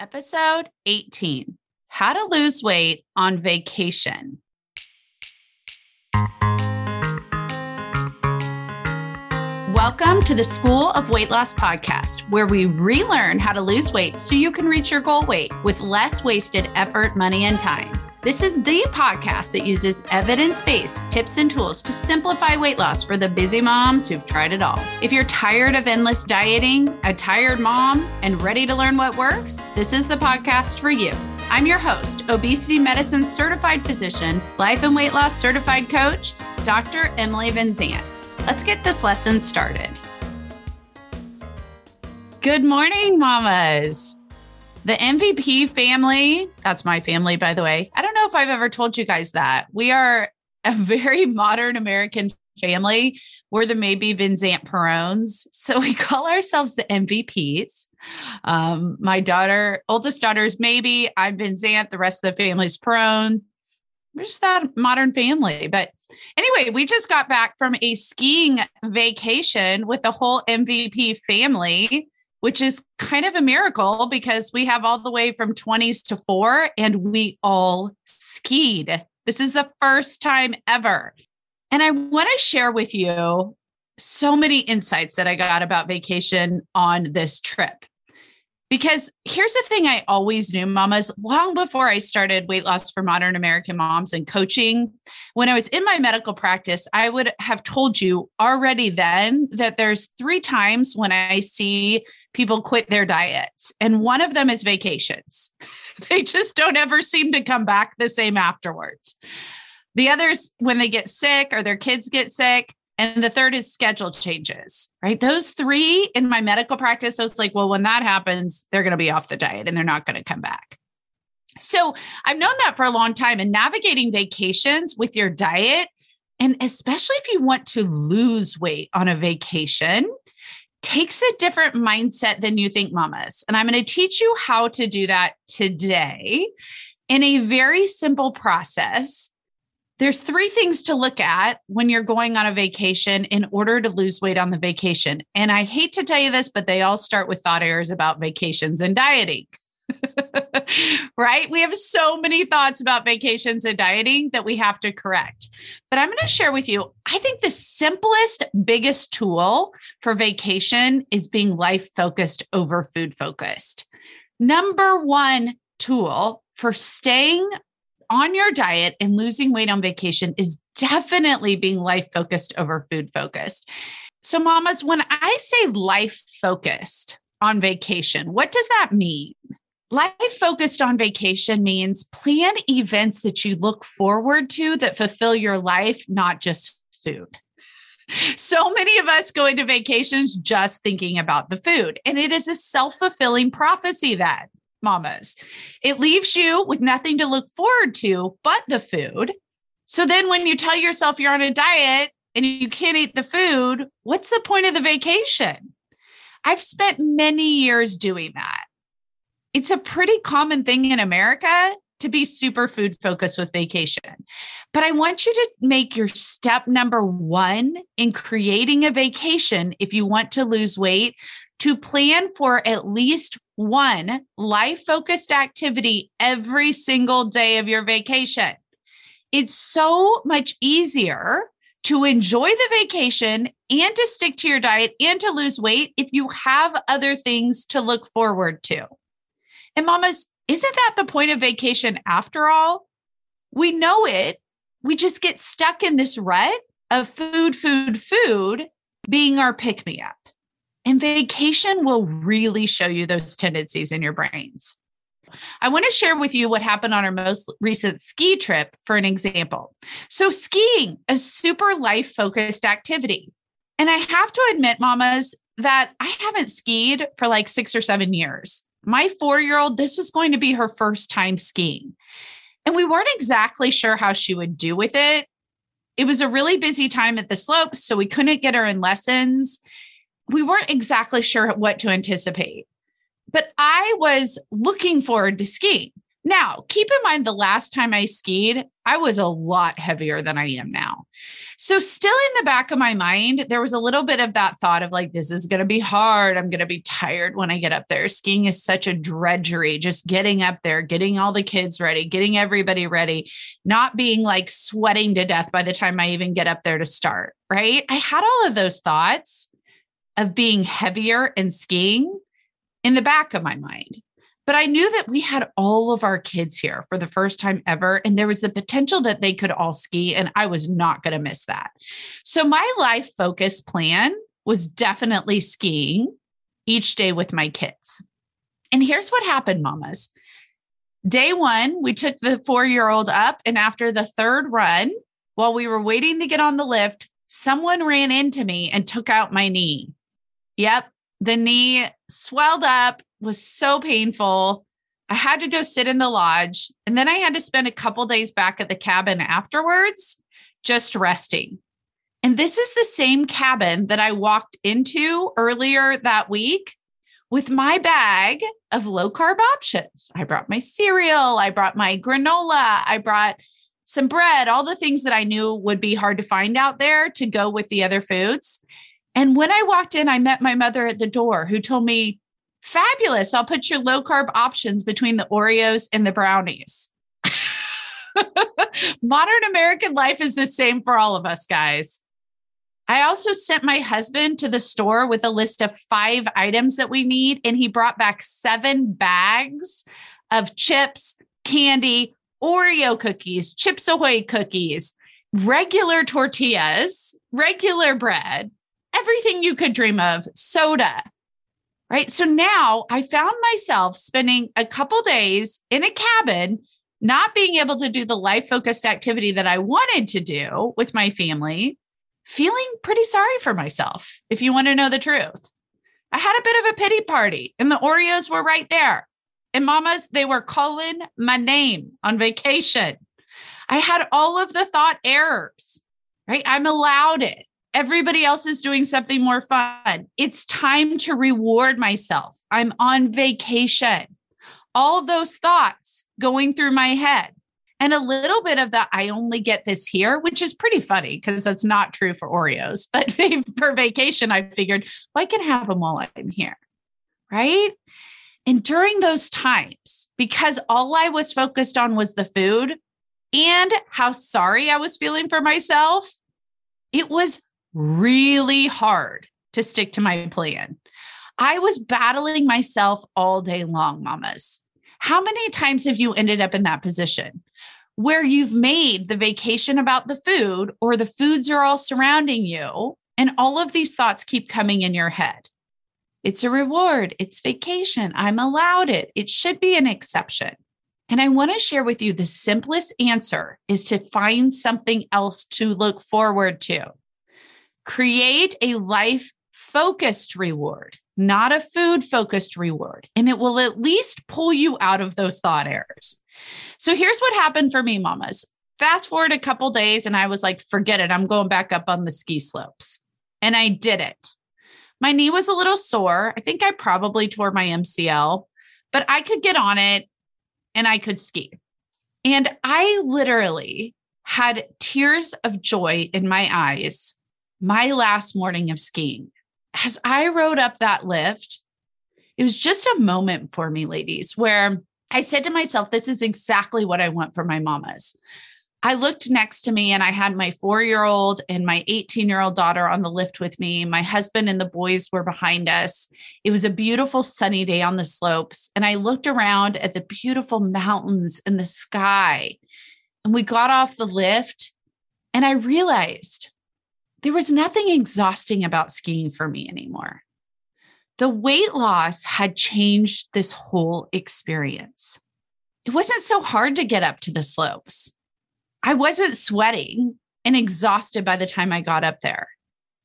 Episode 18 How to Lose Weight on Vacation. Welcome to the School of Weight Loss podcast, where we relearn how to lose weight so you can reach your goal weight with less wasted effort, money, and time. This is the podcast that uses evidence based tips and tools to simplify weight loss for the busy moms who've tried it all. If you're tired of endless dieting, a tired mom, and ready to learn what works, this is the podcast for you. I'm your host, obesity medicine certified physician, life and weight loss certified coach, Dr. Emily VinZant. Let's get this lesson started. Good morning, mamas. The MVP family, that's my family, by the way. I don't know if I've ever told you guys that. We are a very modern American family. We're the maybe VinZant Perones. So we call ourselves the MVPs. Um, my daughter, oldest daughter is maybe, I'm VinZant, the rest of the family's Perone. We're just that modern family. But anyway, we just got back from a skiing vacation with the whole MVP family which is kind of a miracle because we have all the way from 20s to four and we all skied. This is the first time ever. And I want to share with you so many insights that I got about vacation on this trip. Because here's the thing I always knew, mamas, long before I started Weight Loss for Modern American Moms and coaching, when I was in my medical practice, I would have told you already then that there's three times when I see people quit their diets, and one of them is vacations. they just don't ever seem to come back the same afterwards. The others, when they get sick or their kids get sick, and the third is schedule changes, right? Those three in my medical practice, I was like, well, when that happens, they're going to be off the diet and they're not going to come back. So I've known that for a long time and navigating vacations with your diet, and especially if you want to lose weight on a vacation, takes a different mindset than you think, mamas. And I'm going to teach you how to do that today in a very simple process there's three things to look at when you're going on a vacation in order to lose weight on the vacation. And I hate to tell you this, but they all start with thought errors about vacations and dieting. right? We have so many thoughts about vacations and dieting that we have to correct. But I'm going to share with you, I think the simplest, biggest tool for vacation is being life focused over food focused. Number one tool for staying on your diet and losing weight on vacation is definitely being life focused over food focused. So, mamas, when I say life focused on vacation, what does that mean? Life focused on vacation means plan events that you look forward to that fulfill your life, not just food. So many of us go into vacations just thinking about the food, and it is a self fulfilling prophecy that mamas. It leaves you with nothing to look forward to but the food. So then when you tell yourself you're on a diet and you can't eat the food, what's the point of the vacation? I've spent many years doing that. It's a pretty common thing in America to be super food focused with vacation. But I want you to make your step number one in creating a vacation if you want to lose weight to plan for at least one life focused activity every single day of your vacation. It's so much easier to enjoy the vacation and to stick to your diet and to lose weight if you have other things to look forward to. And mamas, isn't that the point of vacation after all? We know it. We just get stuck in this rut of food, food, food being our pick me up. And vacation will really show you those tendencies in your brains. I want to share with you what happened on our most recent ski trip for an example. So, skiing, a super life focused activity. And I have to admit, mamas, that I haven't skied for like six or seven years. My four year old, this was going to be her first time skiing. And we weren't exactly sure how she would do with it. It was a really busy time at the slopes, so we couldn't get her in lessons we weren't exactly sure what to anticipate. But I was looking forward to skiing. Now, keep in mind the last time I skied, I was a lot heavier than I am now. So, still in the back of my mind, there was a little bit of that thought of like, this is going to be hard. I'm going to be tired when I get up there. Skiing is such a drudgery, just getting up there, getting all the kids ready, getting everybody ready, not being like sweating to death by the time I even get up there to start. Right. I had all of those thoughts of being heavier and skiing in the back of my mind. But I knew that we had all of our kids here for the first time ever. And there was the potential that they could all ski, and I was not going to miss that. So my life focus plan was definitely skiing each day with my kids. And here's what happened, mamas. Day one, we took the four year old up. And after the third run, while we were waiting to get on the lift, someone ran into me and took out my knee. Yep, the knee swelled up was so painful. I had to go sit in the lodge. And then I had to spend a couple days back at the cabin afterwards, just resting. And this is the same cabin that I walked into earlier that week with my bag of low carb options. I brought my cereal, I brought my granola, I brought some bread, all the things that I knew would be hard to find out there to go with the other foods. And when I walked in, I met my mother at the door who told me, Fabulous. I'll put your low carb options between the Oreos and the brownies. Modern American life is the same for all of us, guys. I also sent my husband to the store with a list of five items that we need, and he brought back seven bags of chips, candy, Oreo cookies, Chips Ahoy cookies, regular tortillas, regular bread, everything you could dream of, soda, right? So now I found myself spending a couple days in a cabin, not being able to do the life focused activity that I wanted to do with my family, feeling pretty sorry for myself, if you want to know the truth. I had a bit of a pity party, and the Oreos were right there. And mamas, they were calling my name on vacation. I had all of the thought errors, right? I'm allowed it. Everybody else is doing something more fun. It's time to reward myself. I'm on vacation. All those thoughts going through my head. And a little bit of that, I only get this here, which is pretty funny because that's not true for Oreos. But for vacation, I figured, well, I can have them while I'm here. Right. And during those times, because all I was focused on was the food and how sorry I was feeling for myself, it was really hard to stick to my plan. I was battling myself all day long, mamas. How many times have you ended up in that position where you've made the vacation about the food or the foods are all surrounding you and all of these thoughts keep coming in your head? It's a reward. It's vacation. I'm allowed it. It should be an exception. And I want to share with you the simplest answer is to find something else to look forward to. Create a life focused reward, not a food focused reward. And it will at least pull you out of those thought errors. So here's what happened for me, mamas. Fast forward a couple days, and I was like, forget it. I'm going back up on the ski slopes. And I did it. My knee was a little sore. I think I probably tore my MCL, but I could get on it and I could ski. And I literally had tears of joy in my eyes my last morning of skiing. As I rode up that lift, it was just a moment for me, ladies, where I said to myself, this is exactly what I want for my mamas. I looked next to me and I had my four year old and my 18 year old daughter on the lift with me. My husband and the boys were behind us. It was a beautiful sunny day on the slopes. And I looked around at the beautiful mountains and the sky. And we got off the lift and I realized there was nothing exhausting about skiing for me anymore. The weight loss had changed this whole experience. It wasn't so hard to get up to the slopes. I wasn't sweating and exhausted by the time I got up there.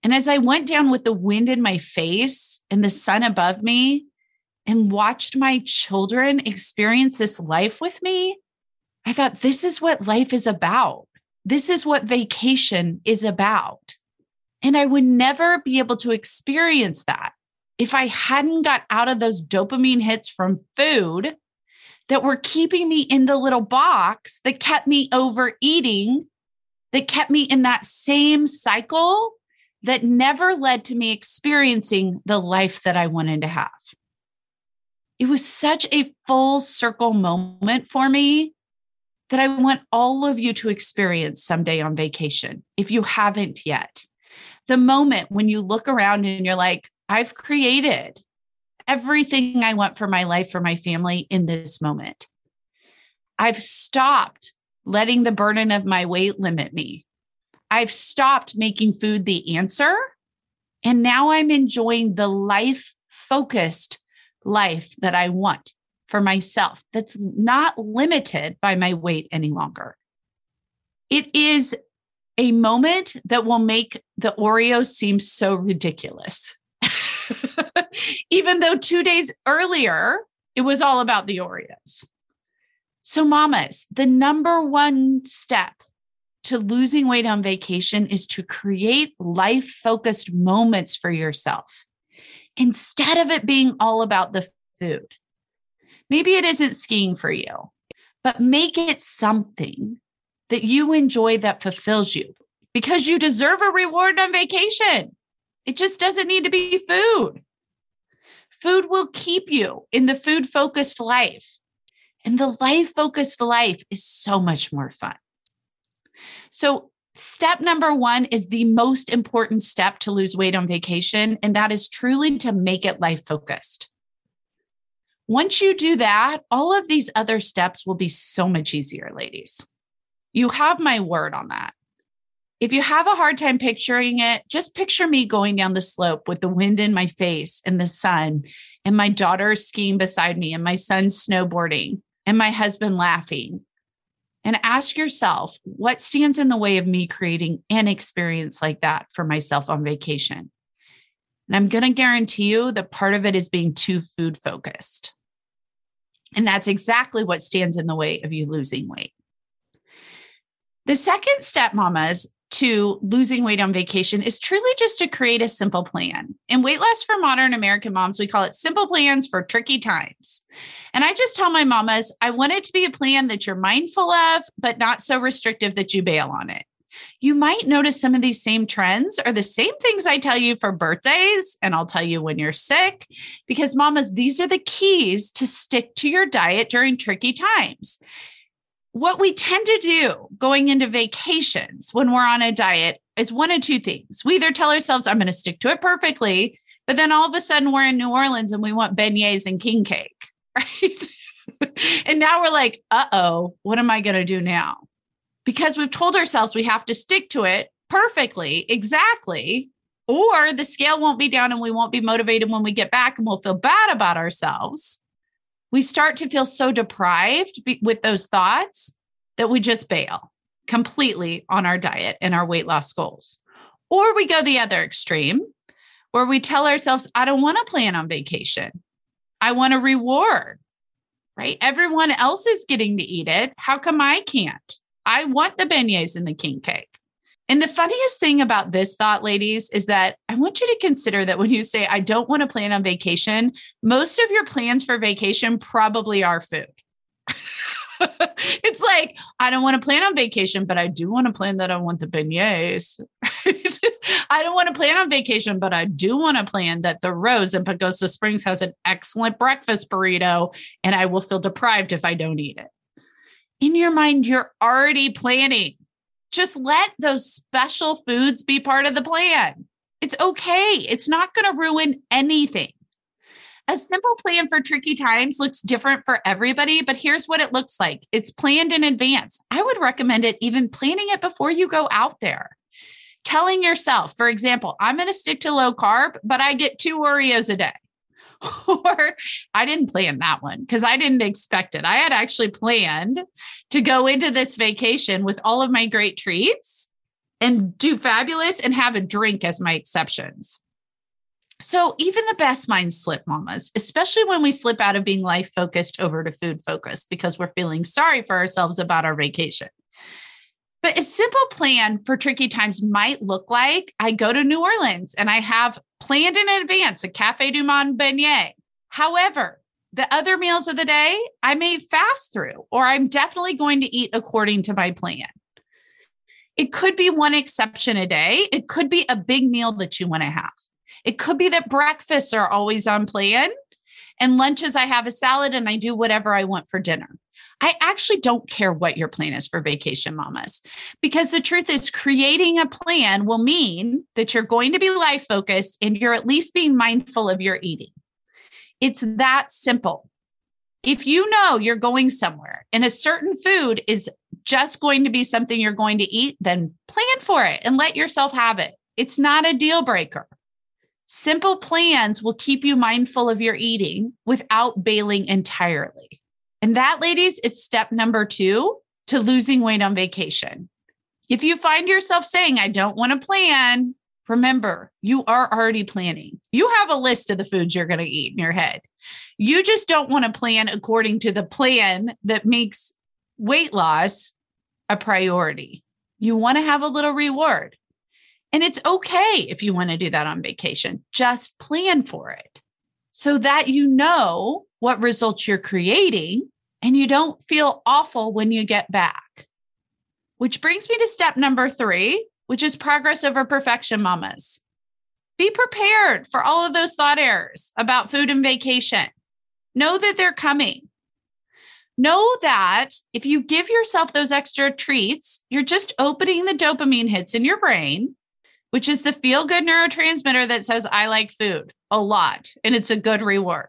And as I went down with the wind in my face and the sun above me and watched my children experience this life with me, I thought, this is what life is about. This is what vacation is about. And I would never be able to experience that if I hadn't got out of those dopamine hits from food that were keeping me in the little box that kept me overeating, that kept me in that same cycle that never led to me experiencing the life that I wanted to have. It was such a full circle moment for me that I want all of you to experience someday on vacation if you haven't yet. The moment when you look around and you're like, I've created everything I want for my life, for my family in this moment. I've stopped letting the burden of my weight limit me. I've stopped making food the answer. And now I'm enjoying the life focused life that I want for myself that's not limited by my weight any longer. It is a moment that will make the Oreos seem so ridiculous. Even though two days earlier, it was all about the Oreos. So, mamas, the number one step to losing weight on vacation is to create life focused moments for yourself instead of it being all about the food. Maybe it isn't skiing for you, but make it something that you enjoy that fulfills you because you deserve a reward on vacation. It just doesn't need to be food. Food will keep you in the food focused life. And the life focused life is so much more fun. So, step number one is the most important step to lose weight on vacation, and that is truly to make it life focused. Once you do that, all of these other steps will be so much easier, ladies. You have my word on that. If you have a hard time picturing it, just picture me going down the slope with the wind in my face and the sun, and my daughter skiing beside me, and my son snowboarding, and my husband laughing. And ask yourself what stands in the way of me creating an experience like that for myself on vacation? And I'm going to guarantee you that part of it is being too food focused. And that's exactly what stands in the way of you losing weight. The second step, mamas, to losing weight on vacation is truly just to create a simple plan. In Weight Loss for Modern American Moms, we call it simple plans for tricky times. And I just tell my mamas, I want it to be a plan that you're mindful of, but not so restrictive that you bail on it. You might notice some of these same trends are the same things I tell you for birthdays, and I'll tell you when you're sick, because mamas, these are the keys to stick to your diet during tricky times what we tend to do going into vacations when we're on a diet is one of two things. We either tell ourselves, I'm going to stick to it perfectly, but then all of a sudden we're in New Orleans and we want beignets and king cake, right? and now we're like, uh oh, what am I going to do now? Because we've told ourselves we have to stick to it perfectly, exactly, or the scale won't be down and we won't be motivated when we get back and we'll feel bad about ourselves we start to feel so deprived with those thoughts that we just bail completely on our diet and our weight loss goals. Or we go the other extreme where we tell ourselves, I don't want to plan on vacation. I want a reward, right? Everyone else is getting to eat it. How come I can't? I want the beignets and the king cake. And the funniest thing about this thought, ladies, is that I want you to consider that when you say, I don't want to plan on vacation, most of your plans for vacation probably are food. it's like, I don't want to plan on vacation, but I do want to plan that I want the beignets. I don't want to plan on vacation, but I do want to plan that the Rose in Pagosa Springs has an excellent breakfast burrito and I will feel deprived if I don't eat it. In your mind, you're already planning just let those special foods be part of the plan. It's okay. It's not going to ruin anything. A simple plan for tricky times looks different for everybody, but here's what it looks like it's planned in advance. I would recommend it even planning it before you go out there. Telling yourself, for example, I'm going to stick to low carb, but I get two Oreos a day. Or I didn't plan that one because I didn't expect it. I had actually planned to go into this vacation with all of my great treats and do fabulous and have a drink as my exceptions. So, even the best minds slip, mamas, especially when we slip out of being life focused over to food focused because we're feeling sorry for ourselves about our vacation. But a simple plan for tricky times might look like I go to New Orleans and I have planned in advance a Cafe du Monde beignet. However, The other meals of the day, I may fast through, or I'm definitely going to eat according to my plan. It could be one exception a day. It could be a big meal that you want to have. It could be that breakfasts are always on plan and lunches, I have a salad and I do whatever I want for dinner. I actually don't care what your plan is for vacation mamas because the truth is, creating a plan will mean that you're going to be life focused and you're at least being mindful of your eating. It's that simple. If you know you're going somewhere and a certain food is just going to be something you're going to eat, then plan for it and let yourself have it. It's not a deal breaker. Simple plans will keep you mindful of your eating without bailing entirely. And that, ladies, is step number two to losing weight on vacation. If you find yourself saying, I don't want to plan, remember, you are already planning. You have a list of the foods you're going to eat in your head. You just don't want to plan according to the plan that makes weight loss a priority. You want to have a little reward. And it's okay if you want to do that on vacation. Just plan for it so that you know what results you're creating and you don't feel awful when you get back. Which brings me to step number three, which is progress over perfection, mamas. Be prepared for all of those thought errors about food and vacation. Know that they're coming. Know that if you give yourself those extra treats, you're just opening the dopamine hits in your brain which is the feel good neurotransmitter that says, I like food a lot and it's a good reward.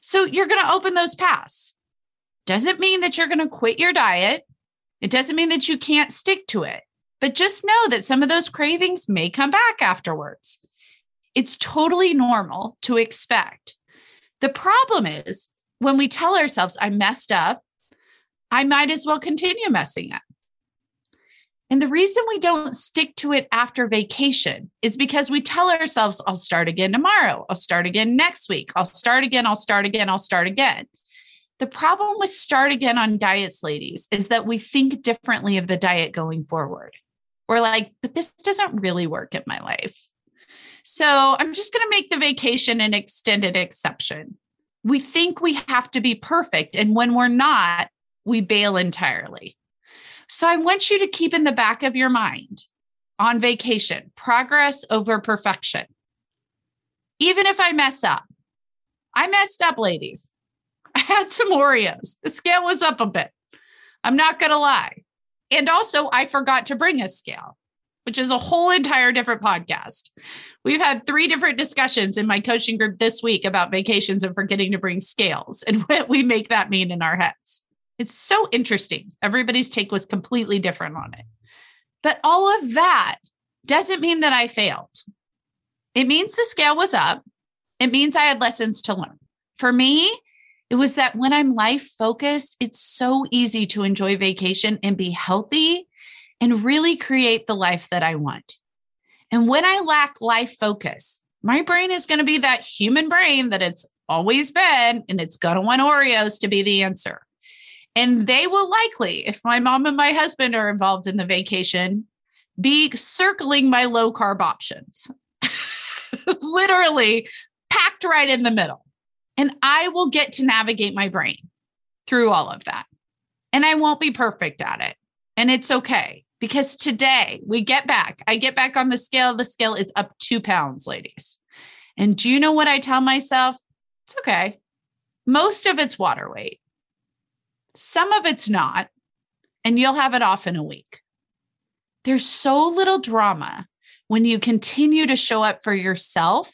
So you're going to open those paths. Doesn't mean that you're going to quit your diet. It doesn't mean that you can't stick to it, but just know that some of those cravings may come back afterwards. It's totally normal to expect. The problem is when we tell ourselves, I messed up, I might as well continue messing up. And the reason we don't stick to it after vacation is because we tell ourselves, I'll start again tomorrow. I'll start again next week. I'll start again. I'll start again. I'll start again. The problem with start again on diets, ladies, is that we think differently of the diet going forward. We're like, but this doesn't really work in my life. So I'm just going to make the vacation an extended exception. We think we have to be perfect. And when we're not, we bail entirely. So I want you to keep in the back of your mind on vacation progress over perfection. Even if I mess up, I messed up, ladies. I had some Oreos. The scale was up a bit. I'm not going to lie. And also, I forgot to bring a scale, which is a whole entire different podcast. We've had three different discussions in my coaching group this week about vacations and forgetting to bring scales and what we make that mean in our heads. It's so interesting. Everybody's take was completely different on it. But all of that doesn't mean that I failed. It means the scale was up. It means I had lessons to learn. For me, it was that when I'm life focused, it's so easy to enjoy vacation and be healthy and really create the life that I want. And when I lack life focus, my brain is going to be that human brain that it's always been, and it's going to want Oreos to be the answer. And they will likely, if my mom and my husband are involved in the vacation, be circling my low carb options, literally packed right in the middle. And I will get to navigate my brain through all of that. And I won't be perfect at it. And it's okay because today we get back. I get back on the scale. The scale is up two pounds, ladies. And do you know what I tell myself? It's okay. Most of it's water weight. Some of it's not, and you'll have it off in a week. There's so little drama when you continue to show up for yourself.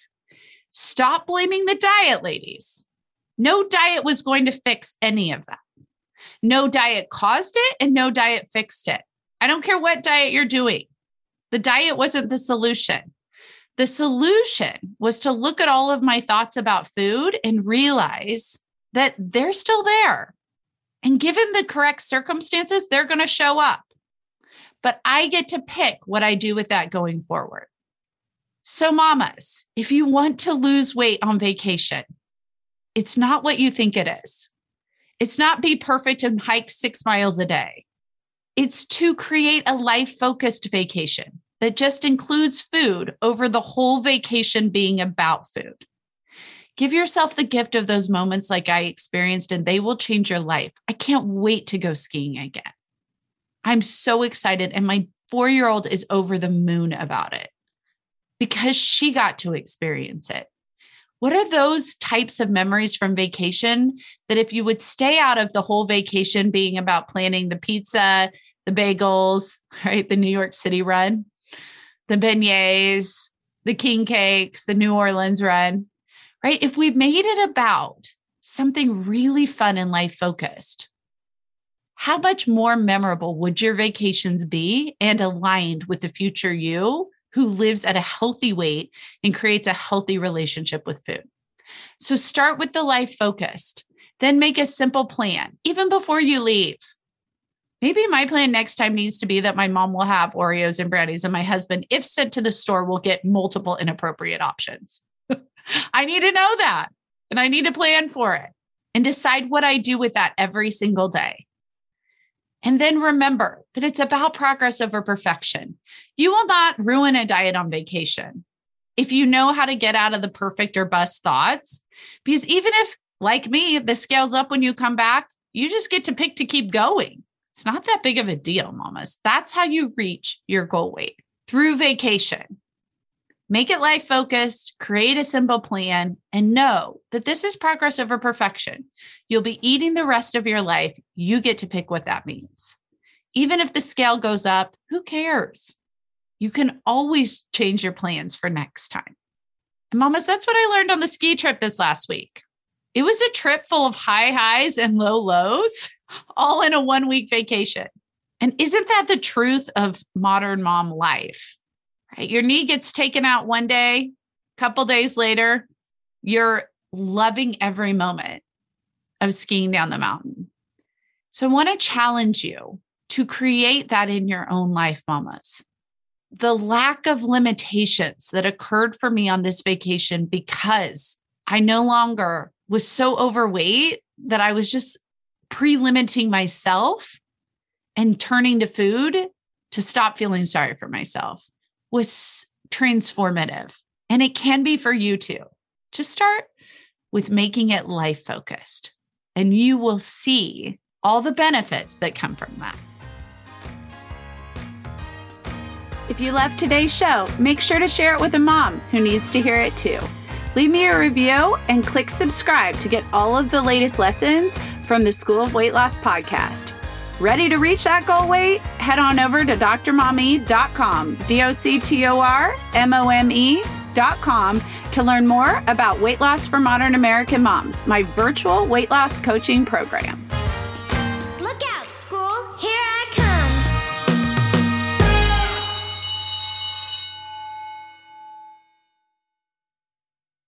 Stop blaming the diet, ladies. No diet was going to fix any of that. No diet caused it, and no diet fixed it. I don't care what diet you're doing. The diet wasn't the solution. The solution was to look at all of my thoughts about food and realize that they're still there. And given the correct circumstances, they're going to show up. But I get to pick what I do with that going forward. So, mamas, if you want to lose weight on vacation, it's not what you think it is. It's not be perfect and hike six miles a day. It's to create a life focused vacation that just includes food over the whole vacation being about food. Give yourself the gift of those moments like I experienced, and they will change your life. I can't wait to go skiing again. I'm so excited. And my four year old is over the moon about it because she got to experience it. What are those types of memories from vacation that if you would stay out of the whole vacation being about planning the pizza, the bagels, right? The New York City run, the beignets, the king cakes, the New Orleans run, right? If we made it about something really fun and life focused, how much more memorable would your vacations be and aligned with the future you who lives at a healthy weight and creates a healthy relationship with food? So start with the life focused, then make a simple plan even before you leave. Maybe my plan next time needs to be that my mom will have Oreos and brownies, and my husband, if sent to the store, will get multiple inappropriate options. I need to know that and I need to plan for it and decide what I do with that every single day. And then remember that it's about progress over perfection. You will not ruin a diet on vacation if you know how to get out of the perfect or bust thoughts. Because even if, like me, the scale's up when you come back, you just get to pick to keep going. It's not that big of a deal, mamas. That's how you reach your goal weight through vacation. Make it life focused, create a simple plan, and know that this is progress over perfection. You'll be eating the rest of your life. You get to pick what that means. Even if the scale goes up, who cares? You can always change your plans for next time. And mamas, that's what I learned on the ski trip this last week. It was a trip full of high highs and low lows, all in a one week vacation. And isn't that the truth of modern mom life? Right? Your knee gets taken out one day, a couple days later, you're loving every moment of skiing down the mountain. So I want to challenge you to create that in your own life, mamas. The lack of limitations that occurred for me on this vacation because I no longer was so overweight that I was just pre limiting myself and turning to food to stop feeling sorry for myself was transformative. And it can be for you too. Just start with making it life focused, and you will see all the benefits that come from that. If you love today's show, make sure to share it with a mom who needs to hear it too. Leave me a review and click subscribe to get all of the latest lessons from the School of Weight Loss podcast. Ready to reach that goal weight? Head on over to drmome.com, D O C T O R M O M E.com to learn more about weight loss for modern American moms, my virtual weight loss coaching program.